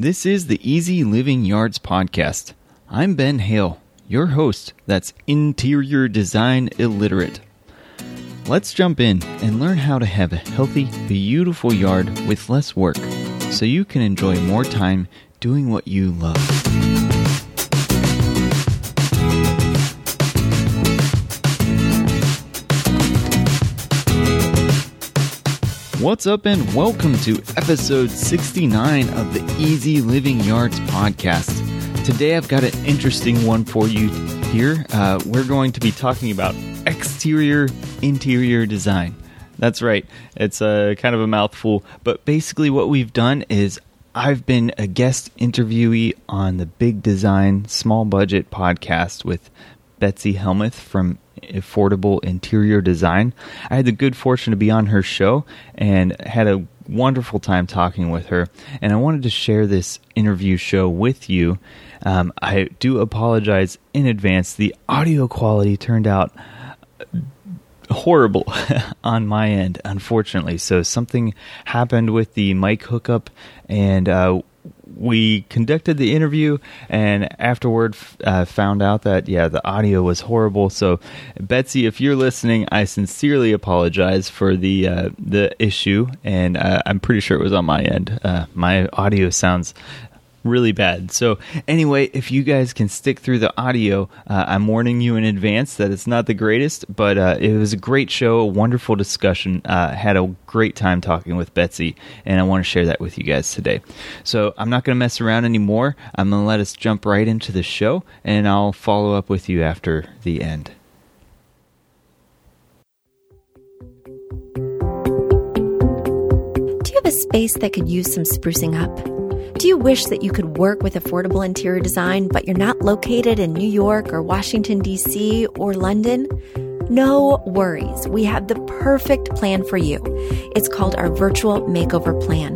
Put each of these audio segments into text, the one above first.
This is the Easy Living Yards podcast. I'm Ben Hale, your host that's interior design illiterate. Let's jump in and learn how to have a healthy, beautiful yard with less work so you can enjoy more time doing what you love. What's up, and welcome to episode 69 of the Easy Living Yards podcast. Today, I've got an interesting one for you here. Uh, we're going to be talking about exterior interior design. That's right, it's a kind of a mouthful, but basically, what we've done is I've been a guest interviewee on the Big Design Small Budget podcast with Betsy Helmuth from affordable interior design. I had the good fortune to be on her show and had a wonderful time talking with her. And I wanted to share this interview show with you. Um, I do apologize in advance. The audio quality turned out horrible on my end, unfortunately. So something happened with the mic hookup, and uh, we conducted the interview and afterward uh, found out that yeah the audio was horrible. So betsy if you're listening i sincerely apologize for the uh, the issue and uh, i'm pretty sure it was on my end. Uh, my audio sounds really bad. So, anyway, if you guys can stick through the audio, uh, I'm warning you in advance that it's not the greatest, but uh, it was a great show, a wonderful discussion. Uh, had a great time talking with Betsy, and I want to share that with you guys today. So, I'm not going to mess around anymore. I'm going to let us jump right into the show, and I'll follow up with you after the end. Do you have a space that could use some sprucing up? Do you wish that you could work with affordable interior design, but you're not located in New York or Washington, D.C. or London? No worries. We have the perfect plan for you. It's called our virtual makeover plan.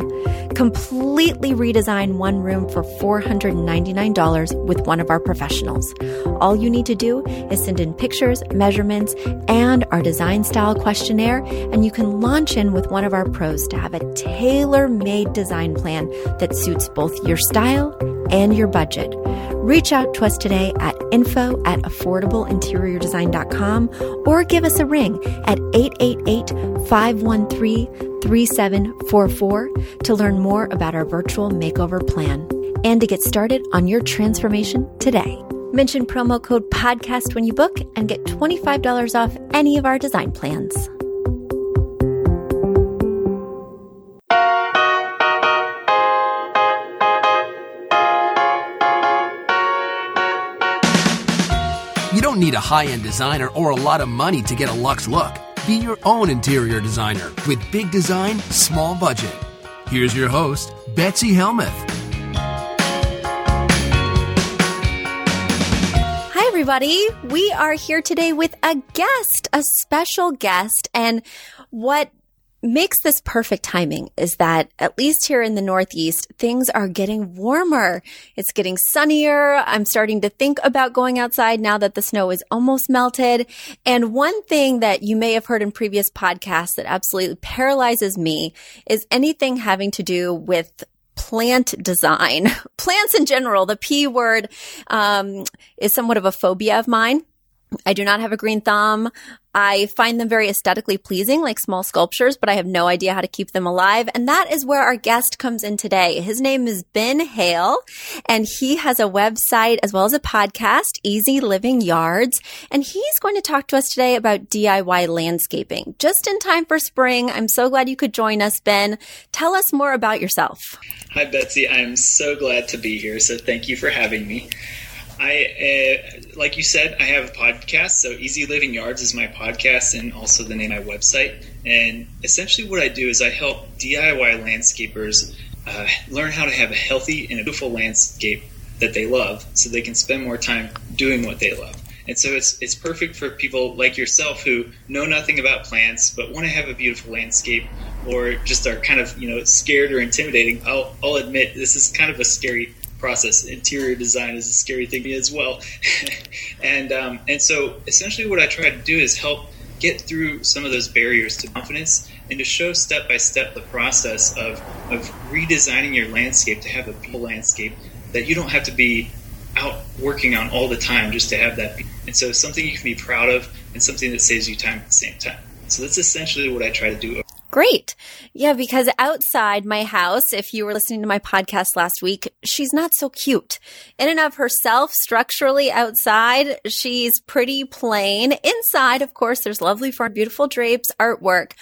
Completely redesign one room for $499 with one of our professionals. All you need to do is send in pictures, measurements, and our design style questionnaire, and you can launch in with one of our pros to have a tailor made design plan that suits both your style and your budget. Reach out to us today at info at affordableinteriordesign.com or give us a ring at 888 513 3744 to learn more about our virtual makeover plan and to get started on your transformation today. Mention promo code podcast when you book and get $25 off any of our design plans. Don't need a high end designer or a lot of money to get a luxe look. Be your own interior designer with big design, small budget. Here's your host, Betsy Helmuth. Hi, everybody. We are here today with a guest, a special guest. And what makes this perfect timing is that at least here in the Northeast, things are getting warmer. It's getting sunnier. I'm starting to think about going outside now that the snow is almost melted. And one thing that you may have heard in previous podcasts that absolutely paralyzes me is anything having to do with plant design. Plants in general, the P word um, is somewhat of a phobia of mine. I do not have a green thumb. I find them very aesthetically pleasing, like small sculptures, but I have no idea how to keep them alive. And that is where our guest comes in today. His name is Ben Hale, and he has a website as well as a podcast, Easy Living Yards. And he's going to talk to us today about DIY landscaping. Just in time for spring. I'm so glad you could join us, Ben. Tell us more about yourself. Hi, Betsy. I'm so glad to be here. So thank you for having me. I, uh, like you said, I have a podcast. So Easy Living Yards is my podcast and also the name of my website. And essentially, what I do is I help DIY landscapers uh, learn how to have a healthy and a beautiful landscape that they love, so they can spend more time doing what they love. And so it's it's perfect for people like yourself who know nothing about plants but want to have a beautiful landscape or just are kind of you know scared or intimidating. I'll, I'll admit this is kind of a scary process. Interior design is a scary thing as well, and um, and so essentially what I try to do is help get through some of those barriers to confidence and to show step by step the process of, of redesigning your landscape to have a beautiful landscape that you don't have to be out working on all the time just to have that. Be- And so something you can be proud of and something that saves you time at the same time. So that's essentially what I try to do. Great. Yeah, because outside my house, if you were listening to my podcast last week, she's not so cute. In and of herself, structurally outside, she's pretty plain. Inside, of course, there's lovely, fun, beautiful drapes, artwork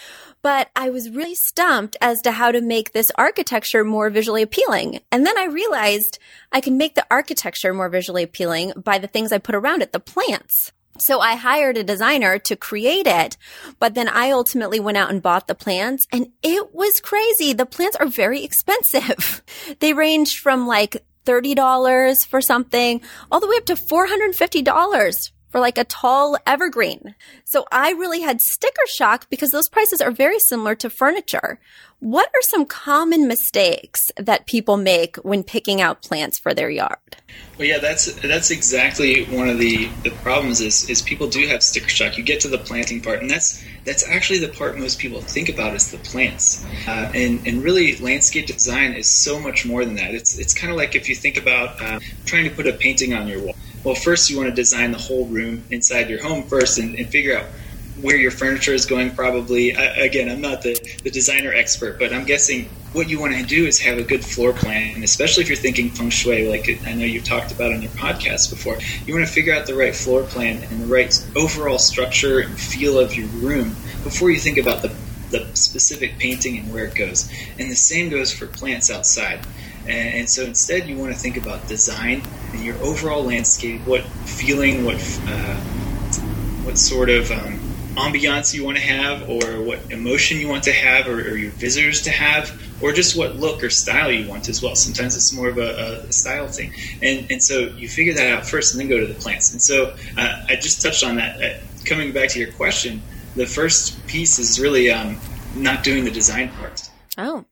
but I was really stumped as to how to make this architecture more visually appealing. And then I realized I can make the architecture more visually appealing by the things I put around it, the plants. So I hired a designer to create it, but then I ultimately went out and bought the plants and it was crazy. The plants are very expensive. they range from like $30 for something all the way up to $450 for like a tall evergreen. So I really had sticker shock because those prices are very similar to furniture. What are some common mistakes that people make when picking out plants for their yard? Well, yeah, that's that's exactly one of the, the problems is is people do have sticker shock. You get to the planting part, and that's that's actually the part most people think about is the plants. Uh, and and really, landscape design is so much more than that. It's it's kind of like if you think about uh, trying to put a painting on your wall well, first you want to design the whole room inside your home first and, and figure out where your furniture is going probably I, again i'm not the, the designer expert but i'm guessing what you want to do is have a good floor plan especially if you're thinking feng shui like i know you've talked about on your podcast before. You want to figure out the right floor plan and the right overall structure and feel of your room before you think about the, the specific painting and where it goes. And the same goes for plants outside. And, so instead, you want to think about design and your overall landscape, what feeling, what uh, what sort of um, ambiance you want to have, or what emotion you want to have, or, or, your visitors to have, or just what look or style you want as well. Sometimes it's more of a, a style thing, and and so you figure that out first, and then go to the plants. And so uh, I just touched on that. Uh, coming back to your question, the first piece is really um, not doing the design part. Oh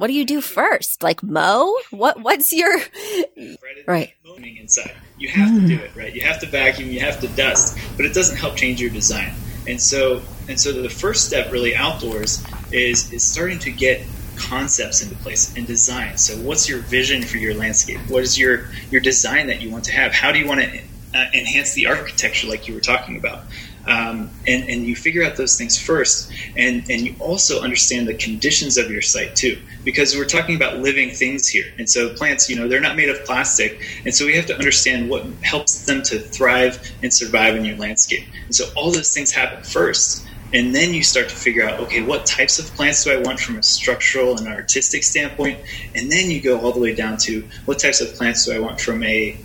what do you do first? Like mow? What what's your right? Mowing inside. You have mm. to do it, right? You have to vacuum, you have to dust, but it doesn't help change your design. And so and so the first step really outdoors is is starting to get concepts into place and design. So what's your vision for your landscape? What is your your design that you want to have? How do you want to uh, enhance the architecture like you were talking about? Um, and, and you figure out those things first and, and you also understand the conditions of your site too. Because we're talking about living things here. And so plants you know they're not made of plastic. And so we have to understand what helps them to thrive and survive in your landscape. And so all those things happen first. And then you start to figure out okay what types of plants do i want from a structural and artistic standpoint? And then you go all the way down to what types of plants do i want from a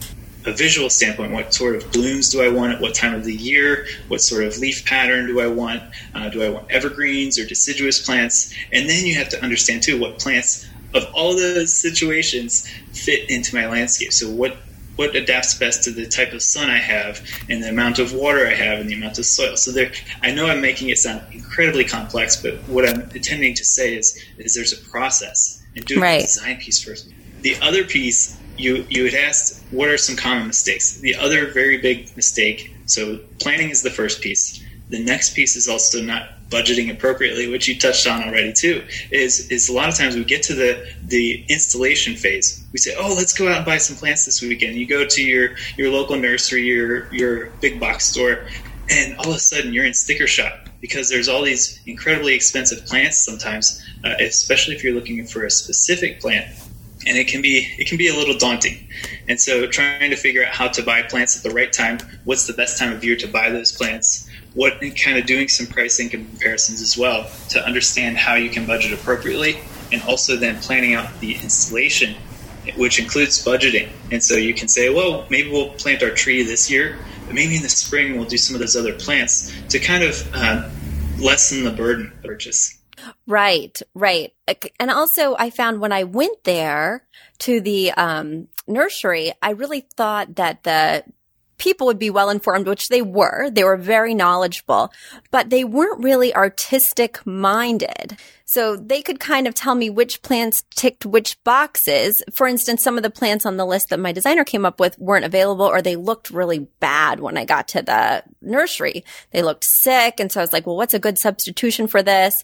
a visual standpoint, what sort of blooms do I want at what time of the year? What sort of leaf pattern do I want? Uh, do I want evergreens or deciduous plants? And then you have to understand too what plants of all those situations fit into my landscape. So what what adapts best to the type of sun I have and the amount of water I have and the amount of soil. So there, I know I'm making it sound incredibly complex, but what I'm intending to say is, is there's a process and doing right. the design piece first. The other piece you you had asked what are some common mistakes. The other very big mistake. So planning is the first piece. The next piece is also not budgeting appropriately, which you touched on already too. Is is a lot of times we get to the the installation phase. We say, oh, let's go out and buy some plants this weekend. You go to your your local nursery, your your big box store, and all of a sudden you're in sticker shock because there's all these incredibly expensive plants sometimes, uh, especially if you're looking for a specific plant and it can be it can be a little daunting. And so trying to figure out how to buy plants at the right time, what's the best time of year to buy those plants, what and kind of doing some pricing comparisons as well to understand how you can budget appropriately and also then planning out the installation which includes budgeting. And so you can say, well, maybe we'll plant our tree this year, but maybe in the spring we'll do some of those other plants to kind of uh, lessen the burden of purchase. Right, right. And also I found when I went there to the um, nursery, I really thought that the people would be well informed, which they were. They were very knowledgeable, but they weren't really artistic minded. So they could kind of tell me which plants ticked which boxes. For instance, some of the plants on the list that my designer came up with weren't available or they looked really bad when I got to the nursery. They looked sick. And so I was like, well, what's a good substitution for this?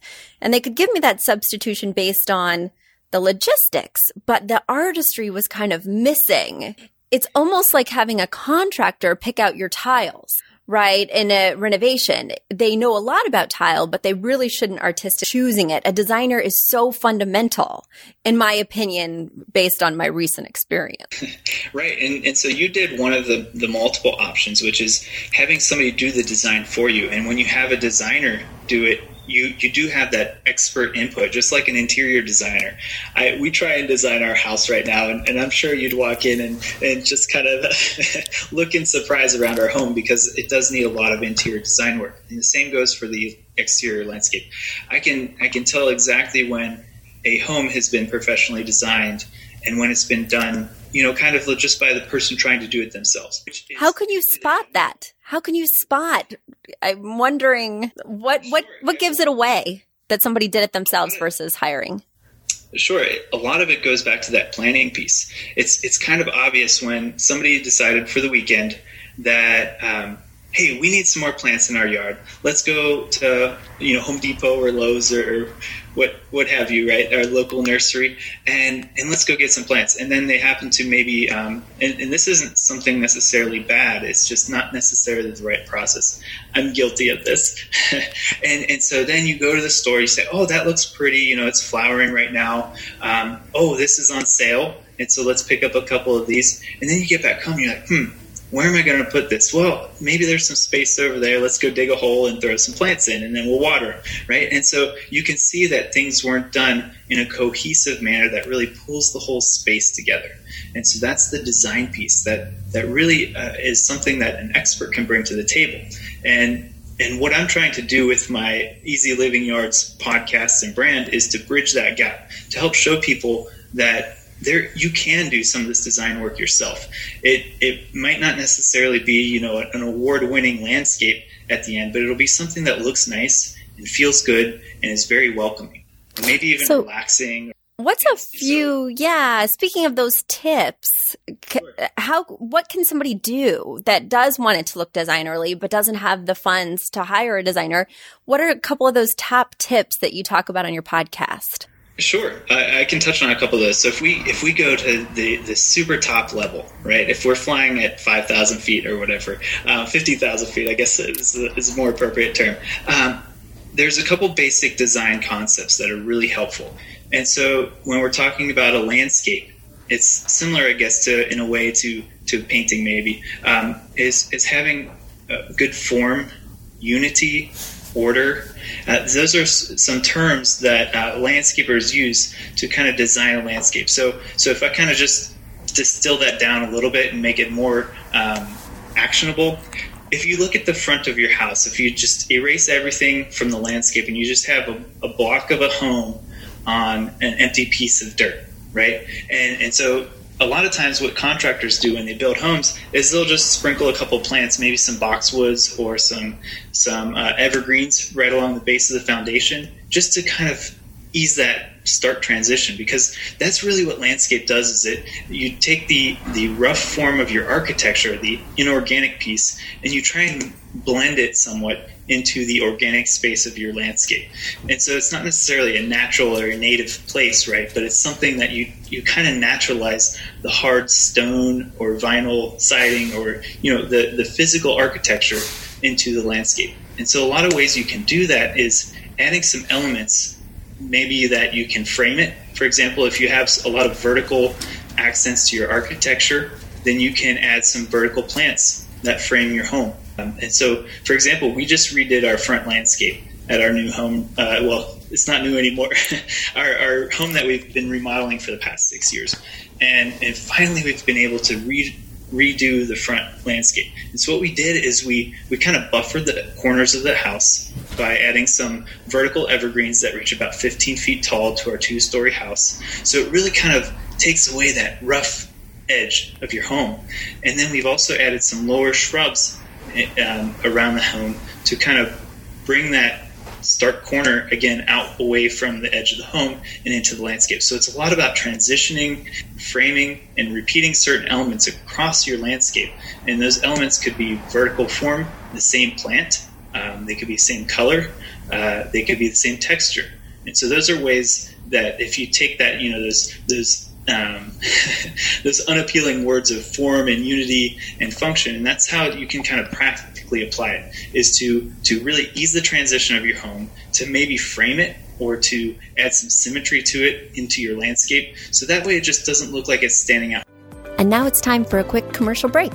And they could give me that substitution based on the logistics, but the artistry was kind of missing. It's almost like having a contractor pick out your tiles right? In a renovation, they know a lot about tile, but they really shouldn't artistic choosing it. A designer is so fundamental, in my opinion, based on my recent experience. right. And, and so you did one of the, the multiple options, which is having somebody do the design for you. And when you have a designer do it, you you do have that expert input, just like an interior designer. I we try and design our house right now, and, and I'm sure you'd walk in and, and just kind of look in surprise around our home because it does need a lot of interior design work. And the same goes for the exterior landscape. I can I can tell exactly when a home has been professionally designed and when it's been done you know, kind of just by the person trying to do it themselves. How can you spot that? How can you spot? I'm wondering what what what gives it away that somebody did it themselves versus hiring. Sure, a lot of it goes back to that planning piece. It's it's kind of obvious when somebody decided for the weekend that um, hey, we need some more plants in our yard. Let's go to you know Home Depot or Lowe's or what what have you, right? Our local nursery, and and let's go get some plants. And then they happen to maybe, um, and, and this isn't something necessarily bad. It's just not necessarily the right process. I'm guilty of this, and and so then you go to the store, you say, oh, that looks pretty. You know, it's flowering right now. Um, oh, this is on sale. And so let's pick up a couple of these. And then you get back home, you're like, hmm, where am I going to put this? Well, maybe there's some space over there. Let's go dig a hole and throw some plants in, and then we'll water, right? And so you can see that things weren't done in a cohesive manner that really pulls the whole space together. And so that's the design piece that that really uh, is something that an expert can bring to the table. And and what I'm trying to do with my Easy Living Yards podcast and brand is to bridge that gap to help show people that there you can do some of this design work yourself. It it might not necessarily be you know an award winning landscape at the end, but it'll be something that looks nice and feels good and is very welcoming, maybe even so, relaxing. What's a few? Yeah. Speaking of those tips, how what can somebody do that does want it to look designerly but doesn't have the funds to hire a designer? What are a couple of those top tips that you talk about on your podcast? Sure, I, I, can touch on a couple of those. So if we if we go to the the super top level, right? If we're flying at five thousand feet or whatever, uh, fifty thousand feet, I guess is, is a more appropriate term. Um, there's a couple basic design concepts that are really helpful. And so when we're talking about a landscape, it's similar, I guess, to in a way to to painting maybe um, is is having good form, unity, order. Uh, those are some terms that uh, landscapers use to kind of design a landscape. So, so if I kind of just distill that down a little bit and make it more um, actionable, if you look at the front of your house, if you just erase everything from the landscape and you just have a, a block of a home on an empty piece of dirt, right? And and so a lot of times what contractors do when they build homes is they'll just sprinkle a couple plants, maybe some boxwoods or some some uh, evergreens right along the base of the foundation, just to kind of ease that start transition because that's really what landscape does is it you take the the rough form of your architecture the inorganic piece and you try and blend it somewhat into the organic space of your landscape. And so it's not necessarily a natural or a native place, right? But it's something that you, you kind of naturalize the hard stone or vinyl siding or, you know, the, the physical architecture into the landscape. And so a lot of ways you can do that is adding some elements, maybe that you can frame it. For example, if you have a lot of vertical accents to your architecture, then you can add some vertical plants that frame your home. Um, and so, for example, we just redid our front landscape at our new home. Uh, well, it's not new anymore. our, our, home that we've been remodeling for the past six years, and and finally we've been able to re- redo the front landscape. And so what we did is we we kind of buffered the corners of the house by adding some vertical evergreens that reach about 15 feet tall to our two-story house. So it really kind of takes away that rough edge of your home. And then we've also added some lower shrubs um, around the home to kind of bring that stark corner again out away from the edge of the home and into the landscape. So it's a lot about transitioning, framing, and repeating certain elements across your landscape. And those elements could be vertical form, the same plant, um, they could be the same color, uh, they could be the same texture. And so those are ways that if you take that, you know, those those um, those unappealing words of form and unity and function, and that's how you can kind of practically apply it. Is to to really ease the transition of your home, to maybe frame it or to add some symmetry to it into your landscape, so that way it just doesn't look like it's standing out. And now it's time for a quick commercial break.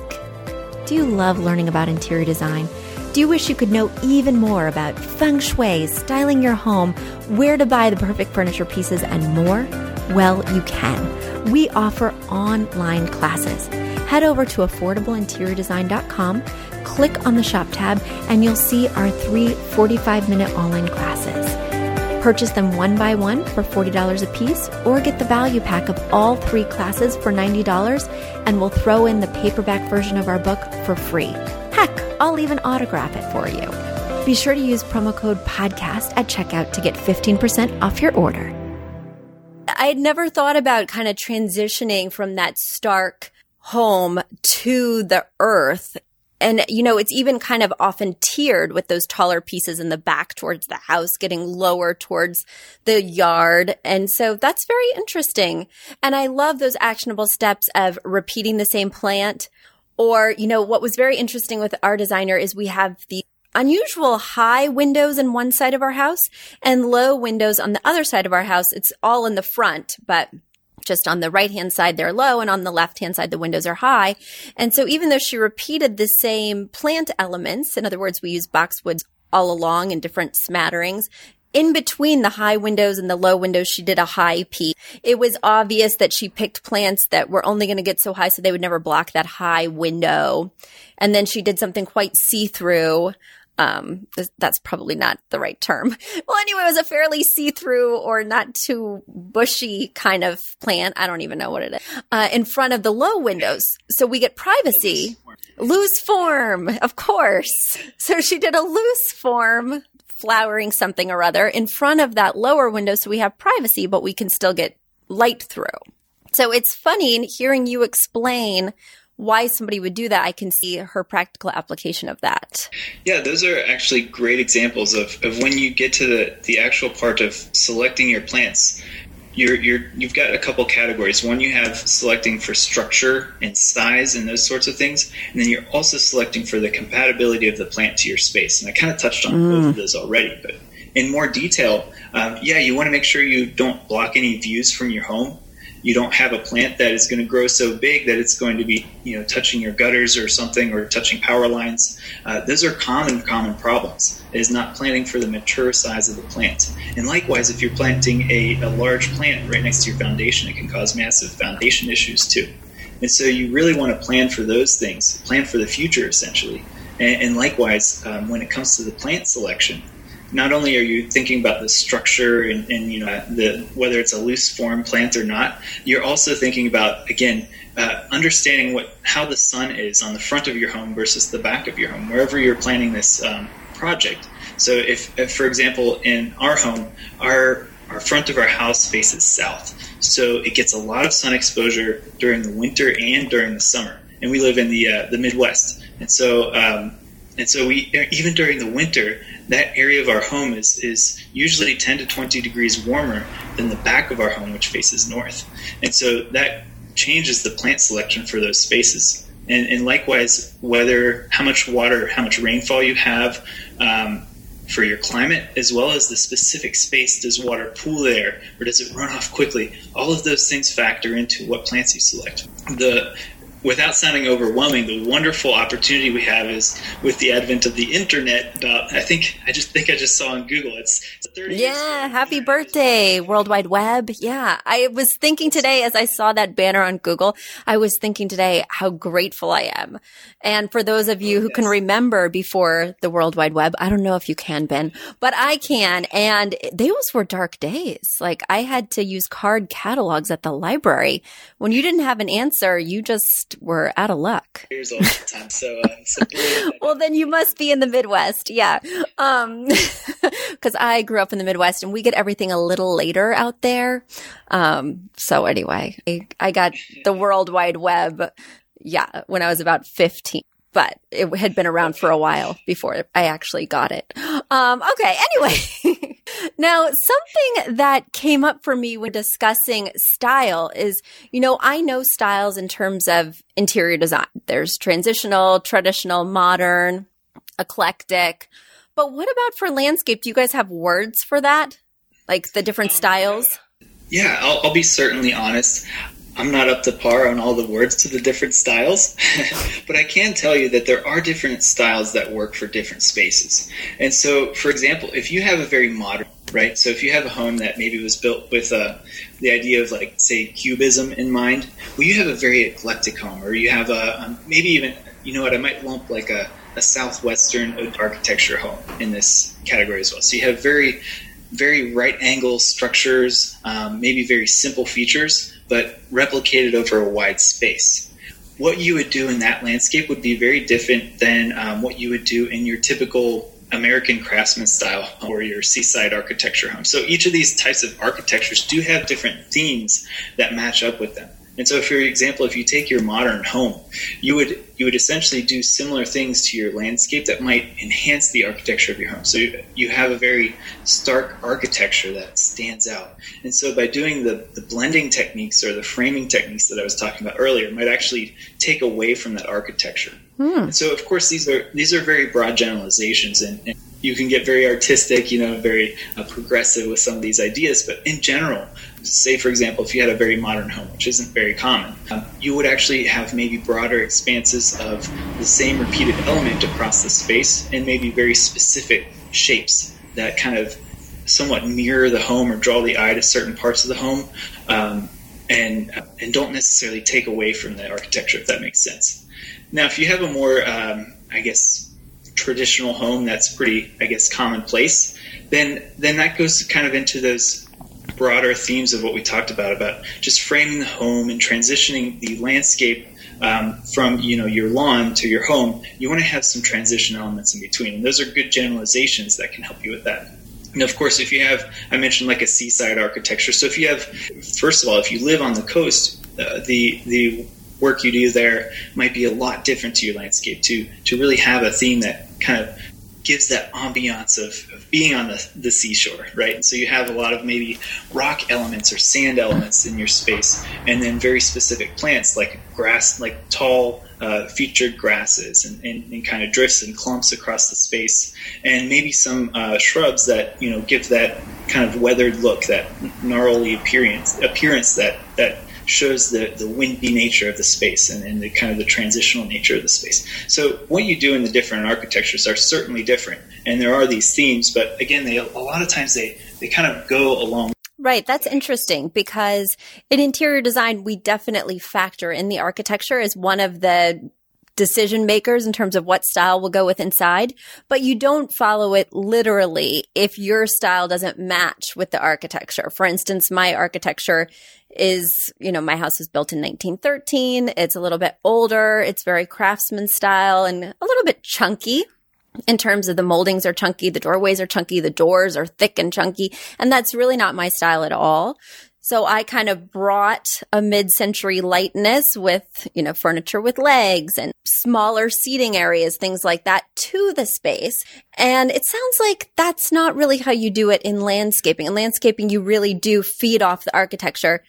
Do you love learning about interior design? Do you wish you could know even more about feng shui, styling your home, where to buy the perfect furniture pieces, and more? Well, you can. We offer online classes. Head over to affordableinteriordesign.com, click on the shop tab, and you'll see our three 45 minute online classes. Purchase them one by one for $40 a piece, or get the value pack of all three classes for $90, and we'll throw in the paperback version of our book for free. Heck, I'll even autograph it for you. Be sure to use promo code PODCAST at checkout to get 15% off your order. I had never thought about kind of transitioning from that stark home to the earth. And, you know, it's even kind of often tiered with those taller pieces in the back towards the house, getting lower towards the yard. And so that's very interesting. And I love those actionable steps of repeating the same plant or, you know, what was very interesting with our designer is we have the unusual high windows in one side of our house and low windows on the other side of our house. It's all in the front, but just on the right hand side, they're low, and on the left hand side, the windows are high. And so, even though she repeated the same plant elements, in other words, we use boxwoods all along in different smatterings, in between the high windows and the low windows, she did a high peak. It was obvious that she picked plants that were only going to get so high so they would never block that high window. And then she did something quite see through. Um, that's probably not the right term. Well, anyway, it was a fairly see through or not too bushy kind of plant. I don't even know what it is. Uh, in front of the low windows. So we get privacy. Loose form, of course. So she did a loose form flowering something or other in front of that lower window so we have privacy, but we can still get light through. So it's funny hearing you explain why somebody would do that. I can see her practical application of that. Yeah, those are actually great examples of, of when you get to the, the actual part of selecting your plants you're, you're you've got a couple categories. One, you have selecting for structure and size and those sorts of things, and then you're also selecting for the compatibility of the plant to your space. And I kind of touched on mm. both of those already, but in more detail, um, yeah, you want to make sure you don't block any views from your home you don't have a plant that is going to grow so big that it's going to be you know touching your gutters or something or touching power lines. Uh, those are common common problems. It is not planting for the mature size of the plant. And likewise, if you're planting a, a large plant right next to your foundation, it can cause massive foundation issues too. And so you really want to plan for those things, plan for the future essentially. And, and likewise, um, when it comes to the plant selection, not only are you thinking about the structure and, and you know the whether it's a loose form plant or not, you're also thinking about again uh, understanding what how the sun is on the front of your home versus the back of your home, wherever you're planning this um, project. So, if, if, for example, in our home, our our front of our house faces south, so it gets a lot of sun exposure during the winter and during the summer, and we live in the uh, the Midwest, and so. Um, and so we even during the winter, that area of our home is is usually 10 to 20 degrees warmer than the back of our home, which faces north. And so that changes the plant selection for those spaces. And, and likewise, whether how much water, how much rainfall you have um, for your climate, as well as the specific space, does water pool there or does it run off quickly? All of those things factor into what plants you select. The without sounding overwhelming, the wonderful opportunity we have is with the advent of the internet. About, I think, I just think I just saw on Google. It's, it's 30 yeah, happy birthday, World Wide Web. Yeah, I was thinking today as I saw that banner on Google, I was thinking today how grateful I am. And for those of you oh, who can remember before the World Wide Web, I don't know if you can, Ben, but I can. And those were dark days. Like I had to use card catalogs at the library. When you didn't have an answer, you just were out of luck. Years old at the time, so, uh, so well, then you must be in the Midwest, yeah. Um, because I grew up in the Midwest and we get everything a little later out there. Um, so anyway, I, I got the World Wide Web, yeah, when I was about fifteen but it had been around for a while before I actually got it. Um, okay, anyway. now, something that came up for me when discussing style is, you know, I know styles in terms of interior design. There's transitional, traditional, modern, eclectic. But what about for landscape? Do you guys have words for that? Like the different styles? Yeah, I'll, I'll be certainly honest. I'm not up to par on all the words to the different styles, but I can tell you that there are different styles that work for different spaces. And so, for example, if you have a very modern, right? So if you have a home that maybe was built with uh, the idea of like, say, cubism in mind, well, you have a very eclectic home, or you have a um, maybe even, you know what, I might lump like a, a southwestern architecture home in this category as well. So you have very very right angle structures, um, maybe very simple features, but replicated over a wide space. What you would do in that landscape would be very different than um, what you would do in your typical American craftsman style or your seaside architecture home. So each of these types of architectures do have different themes that match up with them. And so, for example, if you take your modern home, you would you would essentially do similar things to your landscape that might enhance the architecture of your home. So you, you have a very stark architecture that stands out. And so, by doing the, the blending techniques or the framing techniques that I was talking about earlier, might actually take away from that architecture. Hmm. And so, of course, these are these are very broad generalizations, and, and you can get very artistic, you know, very uh, progressive with some of these ideas. But in general, say for example, if you had a very modern home, which isn't very common, um, you would actually have maybe broader expanses of the same repeated element across the space, and maybe very specific shapes that kind of somewhat mirror the home or draw the eye to certain parts of the home. Um, and and don't necessarily take away from the architecture, if that makes sense. Now, if you have a more, um, I guess, traditional home that's pretty, I guess, commonplace, then then that goes kind of into those broader themes of what we talked about about just framing the home and transitioning the landscape um, from you know your lawn to your home. You want to have some transition elements in between, and those are good generalizations that can help you with that. And of course, if you have, I mentioned like a seaside architecture. So if you have, first of all, if you live on the coast, uh, the the work you do there might be a lot different to your landscape to to really have a theme that kind of gives that ambiance of, of being on the, the seashore, right? And so you have a lot of maybe rock elements or sand elements in your space, and then very specific plants like grass, like tall uh, featured grasses and, and, and, kind of drifts and clumps across the space, and maybe some uh, shrubs that you know give that kind of weathered look, that gnarly appearance, appearance that that shows the, the windy nature of the space and, and the kind of the transitional nature of the space. So what you do in the different architectures are certainly different, and there are these themes, but again, they a lot of times they they kind of go along. Right, that's interesting because in interior design, we definitely factor in the architecture as one of the decision makers in terms of what style will go with inside, but you don't follow it literally if your style doesn't match with the architecture. For instance, my architecture is, you know, my house was built in 1913. It's a little bit older. It's very craftsman style and a little bit chunky in terms of the moldings are chunky, the doorways are chunky, the doors are thick and chunky. And that's really not my style at all. So I kind of brought a mid-century lightness with, you know, furniture with legs and smaller seating areas, things like that to the space. And it sounds like that's not really how you do it in landscaping. In landscaping, you really do feed off the architecture.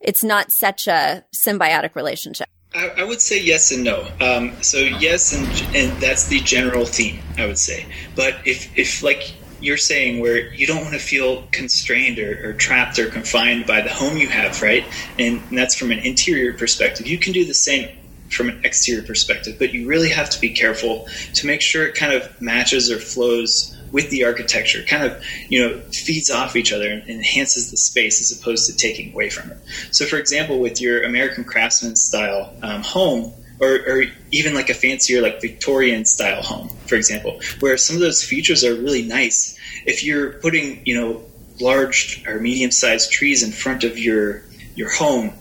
It's not such a symbiotic relationship. I, I would say yes and no. Um, so yes, and and that's the general theme. I would say, but if if like you're saying where you don't want to feel constrained or, or, trapped or confined by the home you have, right? And, and that's from an interior perspective. You can do the same from an exterior perspective, but you really have to be careful to make sure it kind of matches or flows with the architecture, kind of you know feeds off each other and enhances the space as opposed to taking away from it. So, for example, with your American Craftsman style um, home, or, or, even like a fancier like Victorian style home, for example, where some of those features are really nice. If you're putting you know large or medium sized trees in front of your your home,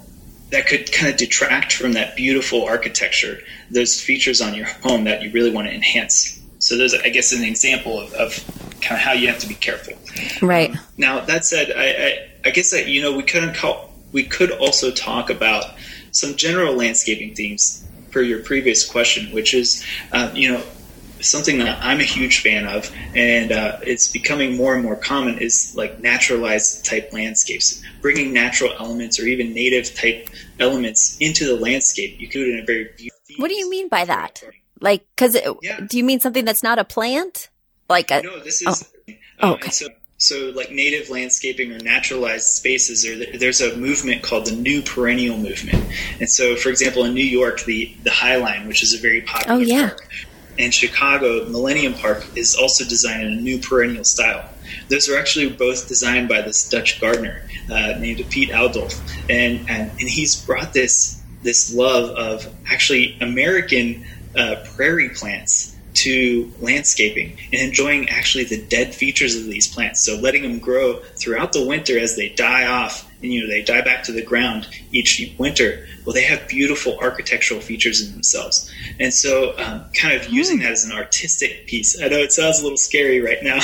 that could kind of detract from that beautiful architecture, those features on your home that you really want to enhance. So there's, I guess, an example of, of kind of how you have to be careful. Right. Now that said, I, I, I guess that you know we couldn't call, we could also talk about some general landscaping themes for your previous question, which is uh, you know something that I'm a huge fan of, and uh, it's becoming more and more common is like naturalized type landscapes, bringing natural elements or even native type elements into the landscape. You could do it in a very What do you mean by that? Like, because yeah. do you mean something that's not a plant? Like a no, this is oh. oh okay. so, so like native landscaping or naturalized spaces, or there's a movement called the New Perennial Movement. And so, for example, in New York, the the High Line, which is a very popular oh, yeah. park, and Chicago, Millennium Park is also designed in a new perennial style. Those are actually both designed by this Dutch gardener uh, named Piet Oudolf, and, and and he's brought this this love of actually American uh, prairie plants to landscaping and enjoying actually the dead features of these plants. So letting them grow throughout the winter as they die off and you know they die back to the ground each winter. Well, they have beautiful architectural features in themselves, and so um, kind of using that as an artistic piece. I know it sounds a little scary right now.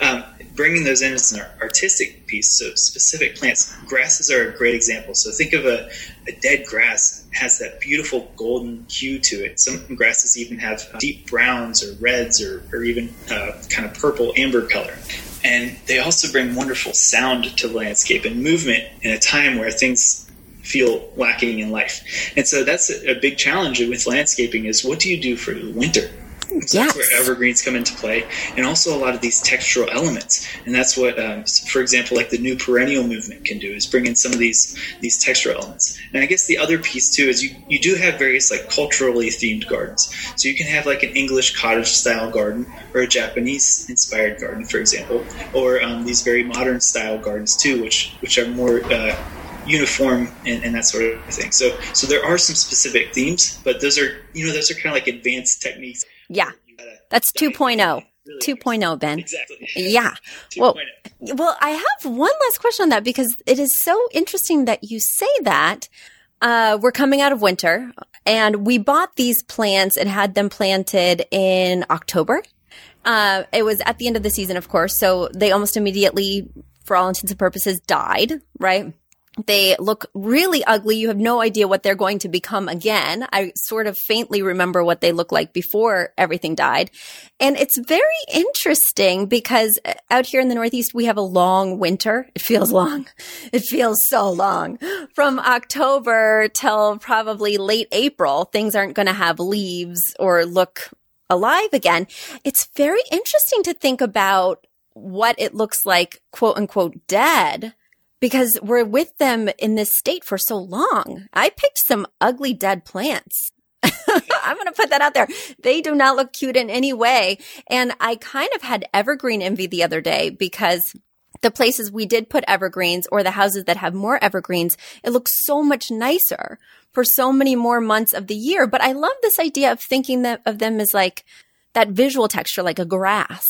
um, bringing those in as an artistic piece. So specific plants, grasses are a great example. So think of a, a dead grass has that beautiful golden hue to it. Some grasses even have deep browns or reds or, or even uh, kind of purple amber color. And they also bring wonderful sound to the landscape and movement in a time where things feel lacking in life. And so that's a, a big challenge with landscaping is what do you do for the winter? So yes. That's where evergreens come into play, and also a lot of these textural elements. And that's what, um, for example, like the new perennial movement can do is bring in some of these these textural elements. And I guess the other piece too is you you do have various like culturally themed gardens. So you can have like an English cottage style garden or a Japanese inspired garden, for example, or um, these very modern style gardens too, which which are more uh, uniform and, and, that sort of thing. So so there are some specific themes, but those are you know those are kind of like advanced techniques. Yeah. That's 2.0. 2.0 ben. Exactly. Yeah. Well oh. well i have one last question on that because it is so interesting that you say that uh, we're coming out of winter and we bought these plants and had them planted in october. Uh, it was at the end of the season of course so they almost immediately for all intents and purposes died right they look really ugly. You have no idea what they're going to become again. I sort of faintly remember what they looked like before everything died. And it's very interesting because uh, out here in the Northeast, we have a long winter. It feels long. It feels so long. From October till probably late April, things aren't going to have leaves or look alive again. It's very interesting to think about what it looks like, quote unquote, dead because we're with them in this state for so long. I picked some ugly dead plants. I'm going to put that out there. They do not look cute in any way. And I kind of had evergreen envy the other day because the places we did put evergreens or the houses that have more evergreens, it looks so much nicer for so many more months of the year. But I love this idea of thinking that, of them as like that visual texture, like a grass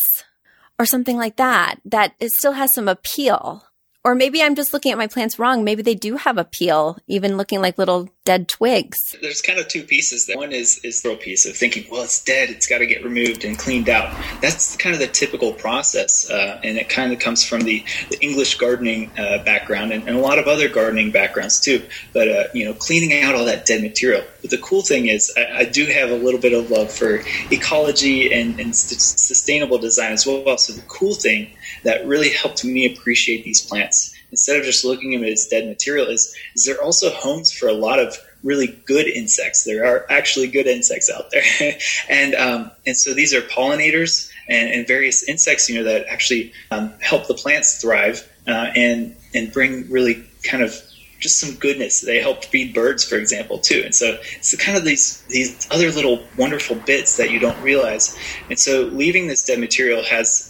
or something like that, that it still has some appeal. Or maybe I'm just looking at my plants wrong. Maybe they do have a peel, even looking like little dead twigs. There's kind of two pieces. There. One is is the piece of thinking, well, it's dead. It's got to get removed and cleaned out. That's kind of the typical process, uh, and it kind of comes from the, the English gardening uh, background and, and, a lot of other gardening backgrounds too. But uh, you know, cleaning out all that dead material. But the cool thing is, I, I do have a little bit of love for ecology and, and sustainable design as well. So the cool thing that really helped me appreciate these plants instead of just looking at it as dead material is, is they're also homes for a lot of really good insects. There are actually good insects out there, and um, and so these are pollinators and, and various insects, you know, that actually um, help the plants thrive uh, and and bring really kind of just some goodness. They help feed birds, for example, too. And so it's kind of these these other little wonderful bits that you don't realize. And so leaving this dead material has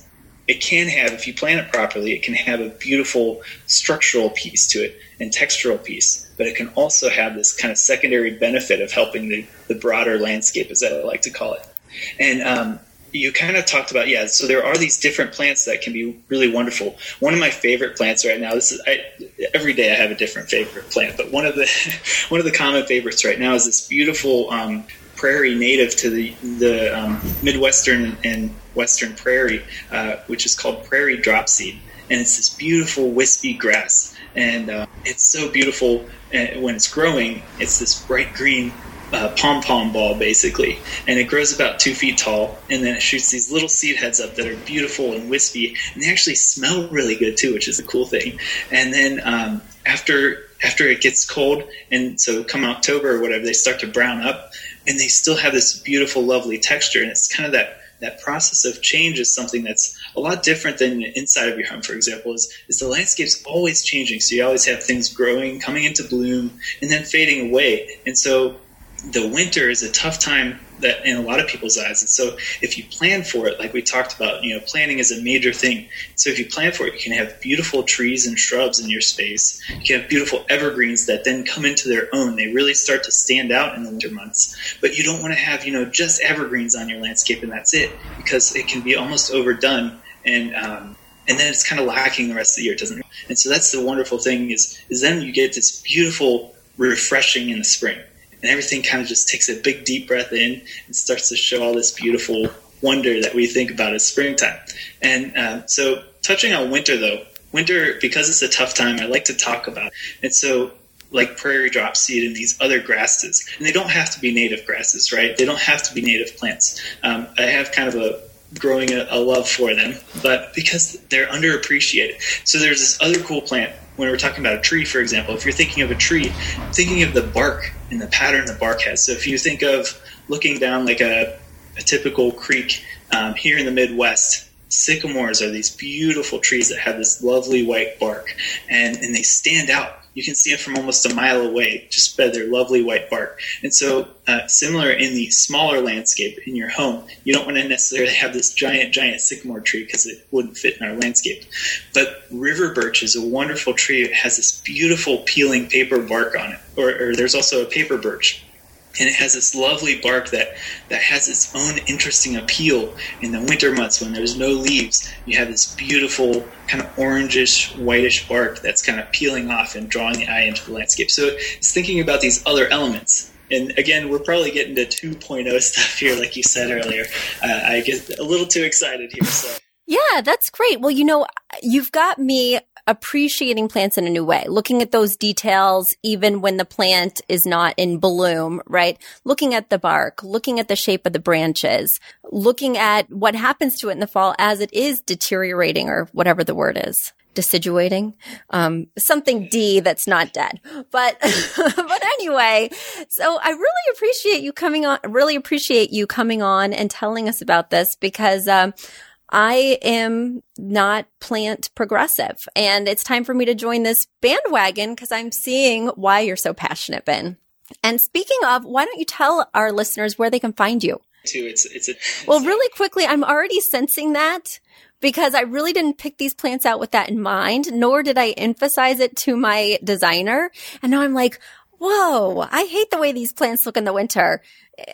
it can have, if you plant it properly, it can have a beautiful structural piece to it and textural piece. But it can also have this kind of secondary benefit of helping the, the broader landscape, as I like to call it. And um, you kind of talked about yeah so there are these different plants that can be really wonderful one of my favorite plants right now this is I, every day i have a different favorite plant but one of the one of the common favorites right now is this beautiful um, prairie native to the the um, midwestern and western prairie uh, which is called prairie dropseed and it's this beautiful wispy grass. And uh, it's so beautiful and when it's growing it's this bright green uh, pom pom ball basically, and it grows about two feet tall, and then it shoots these little seed heads up that are beautiful and wispy, and they actually smell really good too, which is a cool thing. And then um, after after it gets cold, and so come October or whatever, they start to brown up, and they still have this beautiful, lovely texture, and it's kind of that that process of change is something that's a lot different than inside of your home, for example, is, is the landscape's always changing. So you always have things growing, coming into bloom, and then fading away. And so the winter is a tough time that in a lot of people's eyes. And so if you plan for it, like we talked about, you know, planning is a major thing. So if you plan for it, you can have beautiful trees and shrubs in your space. You can have beautiful evergreens that then come into their own. They really start to stand out in the winter months. But you don't want to have, you know, just evergreens on your landscape and that's it because it can be almost overdone and um, and then it's kind of lacking the rest of the year, doesn't it? And so that's the wonderful thing is is then you get this beautiful refreshing in the spring and everything kind of just takes a big deep breath in and starts to show all this beautiful wonder that we think about as springtime. And uh, so, touching on winter though, winter because it's a tough time, I like to talk about. And so, like prairie drop seed and these other grasses, and they don't have to be native grasses, right? They don't have to be native plants. Um, I have kind of a growing a, a love for them, but because they're underappreciated. So there's this other cool plant when we're talking about a tree, for example, if you're thinking of a tree, thinking of the bark and the pattern the bark has. So if you think of looking down like a, a typical creek um, here in the Midwest, sycamores are these beautiful trees that have this lovely white bark, and, and they stand out you can see it from almost a mile away just by their lovely white bark. And so, uh, similar in the smaller landscape in your home, you don't want to necessarily have this giant, giant sycamore tree because it wouldn't fit in our landscape. But river birch is a wonderful tree. It has this beautiful peeling paper bark on it. Or, or there's also a paper birch and it has this lovely bark that that has its own interesting appeal in the winter months when there's no leaves. You have this beautiful kind of orangish whitish bark that's kind of peeling off and drawing the eye into the landscape. So it's thinking about these other elements. And again we're probably getting to 2.0 stuff here like you said earlier. Uh, i get a little too excited here so. Yeah, that's great. Well, you know, you've got me appreciating plants in a new way, looking at those details, even when the plant is not in bloom, right? Looking at the bark, looking at the shape of the branches, looking at what happens to it in the fall as it is deteriorating or whatever the word is deciduating, um, something D that's not dead. But, but anyway, so I really appreciate you coming on, really appreciate you coming on and telling us about this because, um, I am not plant progressive and it's time for me to join this bandwagon because I'm seeing why you're so passionate, Ben. And speaking of, why don't you tell our listeners where they can find you? Too, it's it's a, well, really quickly. I'm already sensing that because I really didn't pick these plants out with that in mind, nor did I emphasize it to my designer. And now I'm like, whoa, I hate the way these plants look in the winter.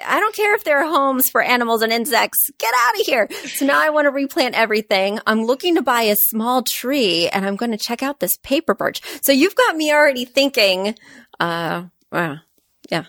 I don't care if they're homes for animals and insects. Get out of here. So now I want to replant everything. I'm looking to buy a small tree and I'm going to check out this paper birch. So you've got me already thinking, uh, wow. Yeah.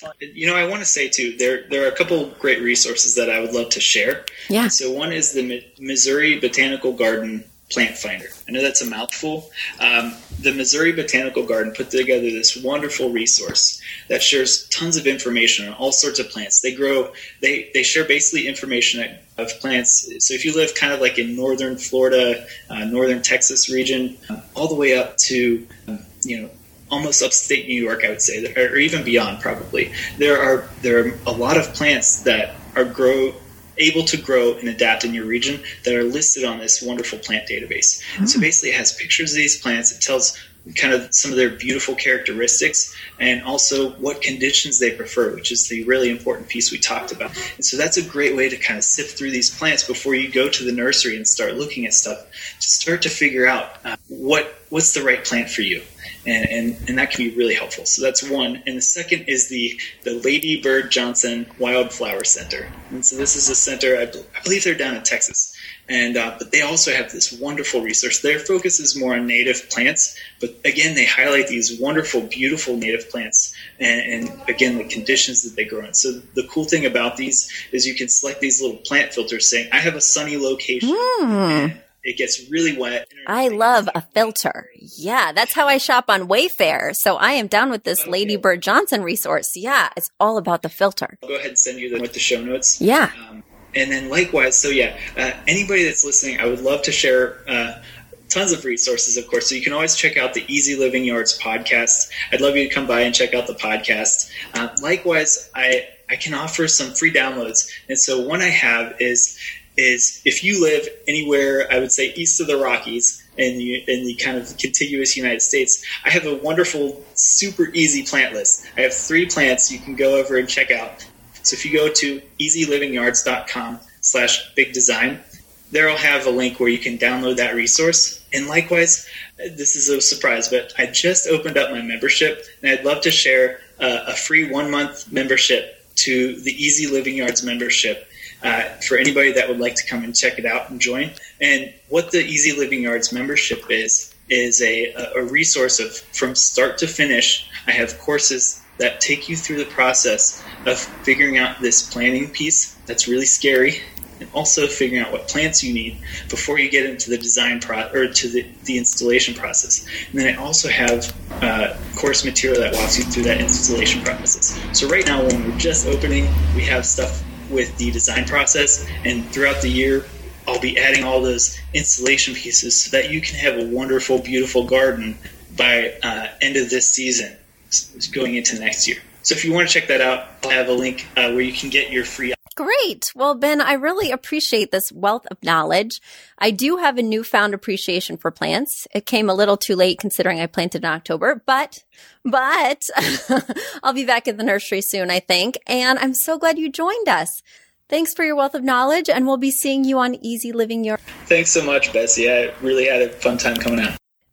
fun. You know, I want to say too, there there are a couple great resources that I would love to share. Yeah. So one is the Missouri Botanical Garden Plant Finder. I know that's a mouthful. Um, the Missouri Botanical Garden put together this wonderful resource that shares tons of information on all sorts of plants. They grow, they, they share basically information of plants. So if you live kind of like in northern Florida, uh, northern Texas region, uh, all the way up to, um, you know, almost upstate New York, I would say, or even beyond probably. There are there are a lot of plants that are grow able to grow and adapt in your region that are listed on this wonderful plant database. Mm. So basically, it has pictures of these plants. It tells kind of some of their beautiful characteristics and also what conditions they prefer, which is the really important piece we talked about. And so that's a great way to kind of sift through these plants before you go to the nursery and start looking at stuff to start to figure out uh, what what's the right plant for you. And, and, and that can be really helpful. So that's one. And the second is the, the Lady Bird Johnson Wildflower Center. And so this is a center, I, I believe they're down in Texas. And uh, but they also have this wonderful resource. Their focus is more on native plants, but again, they highlight these wonderful, beautiful native plants, and, and again, the conditions that they grow in. So the cool thing about these is you can select these little plant filters, saying, "I have a sunny location." Mm. It gets really wet. I love a filter. Yeah, that's how I shop on Wayfair. So I am down with this Okay. Lady Bird Johnson resource. Yeah, it's all about the filter. I'll go ahead and send you the, with the show notes. Yeah. Um, and then likewise, so yeah, uh, anybody that's listening, I would love to share uh, tons of resources, of course. So you can always check out the Easy Living Yards podcast. I'd love you to come by and check out the podcast. Uh, likewise, I I can offer some free downloads, and so one I have is is if you live anywhere, I would say east of the Rockies in the in the kind of contiguous United States, I have a wonderful, super easy plant list. I have three plants you can go over and check out. So if you go to easylivingyards.com slash big design, there I'll have a link where you can download that resource. And likewise, this is a surprise, but I just opened up my membership, and I'd love to share uh, a free one month membership to the Easy Living Yards membership uh, for anybody that would like to come and check it out and join. And what the Easy Living Yards membership is is a, a resource of from start to finish. I have courses that take you through the process of figuring out this planning piece that's really scary and also figuring out what plants you need before you get into the design pro or to the, the installation process. And then I also have uh, course material that walks you through that installation process. So right now, when we're just opening, we have stuff with the design process, and throughout the year, I'll be adding all those installation pieces so that you can have a wonderful, beautiful garden by uh, end of this season, going into next year. So if you want to check that out, I'll have a link uh, where you can get your free Great. Well, Ben, I really appreciate this wealth of knowledge. I do have a newfound appreciation for plants. It came a little too late considering I planted in October, but, but I'll be back at the nursery soon, I think. And I'm so glad you joined us. Thanks for your wealth of knowledge, and we'll be seeing you on Easy Living Yards. Thanks so much, Betsy. I really had a fun time coming out.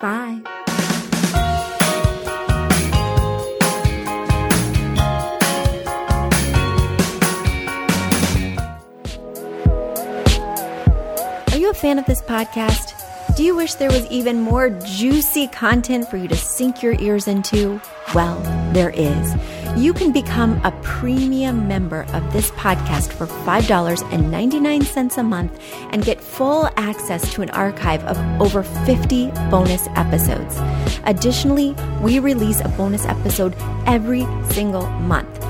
Bye. Are you a fan of this podcast? Do you wish there was even more juicy content for you to sink your ears into? Well, there is. You can become a premium member of this podcast for $5.99 a month and get full access to an archive of over 50 bonus episodes. Additionally, we release a bonus episode every single month.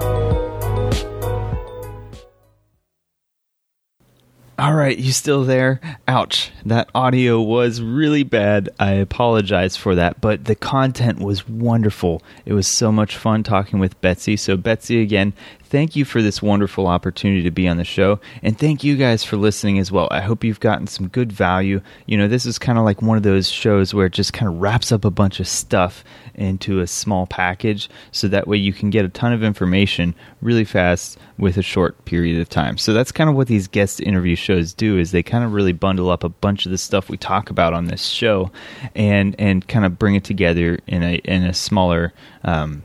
All right, you still there? Ouch. That audio was really bad. I apologize for that, but the content was wonderful. It was so much fun talking with Betsy. So, Betsy, again, thank you for this wonderful opportunity to be on the show. And thank you guys for listening as well. I hope you've gotten some good value. You know, this is kind of like one of those shows where it just kind of wraps up a bunch of stuff into a small package so that way you can get a ton of information really fast with a short period of time. So that's kind of what these guest interview shows do is they kind of really bundle up a bunch of the stuff we talk about on this show and and kind of bring it together in a in a smaller um,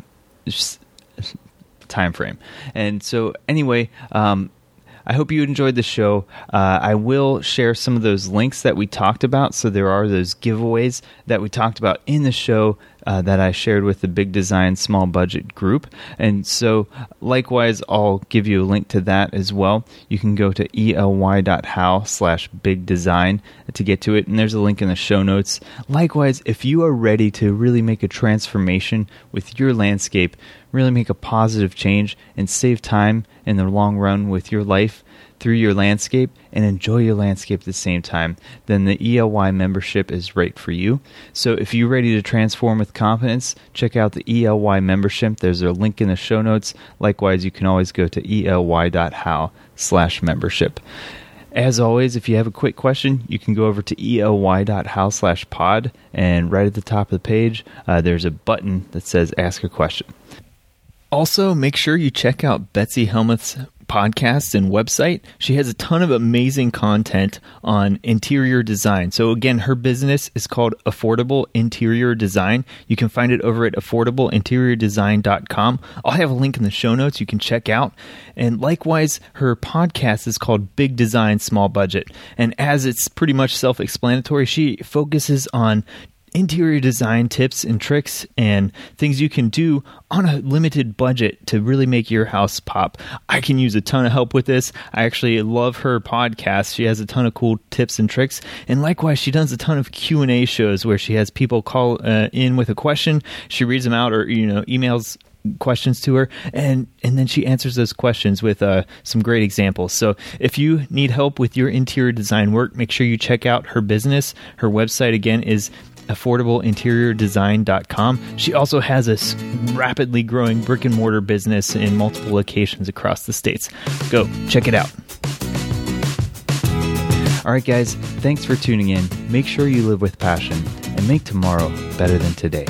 time frame. And so, anyway, um, I hope you enjoyed the show. Uh, I will share some of those links that we talked about. So there are those giveaways that we talked about in the show uh, that I shared with the Big Design Small Budget group. And so, likewise, I'll give you a link to that as well. You can go to ely.how slash big design to get to it, and there's a link in the show notes. Likewise, if you are ready to really make a transformation with your landscape, really make a positive change, and save time in the long run with your life, through your landscape and enjoy your landscape at the same time, then the ELY membership is right for you. So if you're ready to transform with confidence, check out the ELY membership. There's a link in the show notes. Likewise, you can always go to ely.how slash membership. As always, if you have a quick question, you can go over to ely.how slash pod, and right at the top of the page, uh, there's a button that says Ask a Question. Also, make sure you check out Betsy Helmuth's podcast and website. She has a ton of amazing content on interior design. So again, her business is called Affordable Interior Design. You can find it over at affordableinteriordesign.com. I'll have a link in the show notes you can check out. And likewise, her podcast is called Big Design Small Budget. And as it's pretty much self-explanatory, she focuses on interior design tips and tricks and things you can do on a limited budget to really make your house pop. I can use a ton of help with this. I actually love her podcast. She has a ton of cool tips and tricks. And likewise, she does a ton of Q&A shows where she has people call uh, in with a question. She reads them out or you know, emails questions to her and and then she answers those questions with uh, some great examples so if you need help with your interior design work make sure you check out her business her website again is affordableinteriordesign.com. She also has a rapidly growing brick and mortar business in multiple locations across the states. Go check it out. All right, guys, thanks for tuning in. Make sure you live with passion and make tomorrow better than today.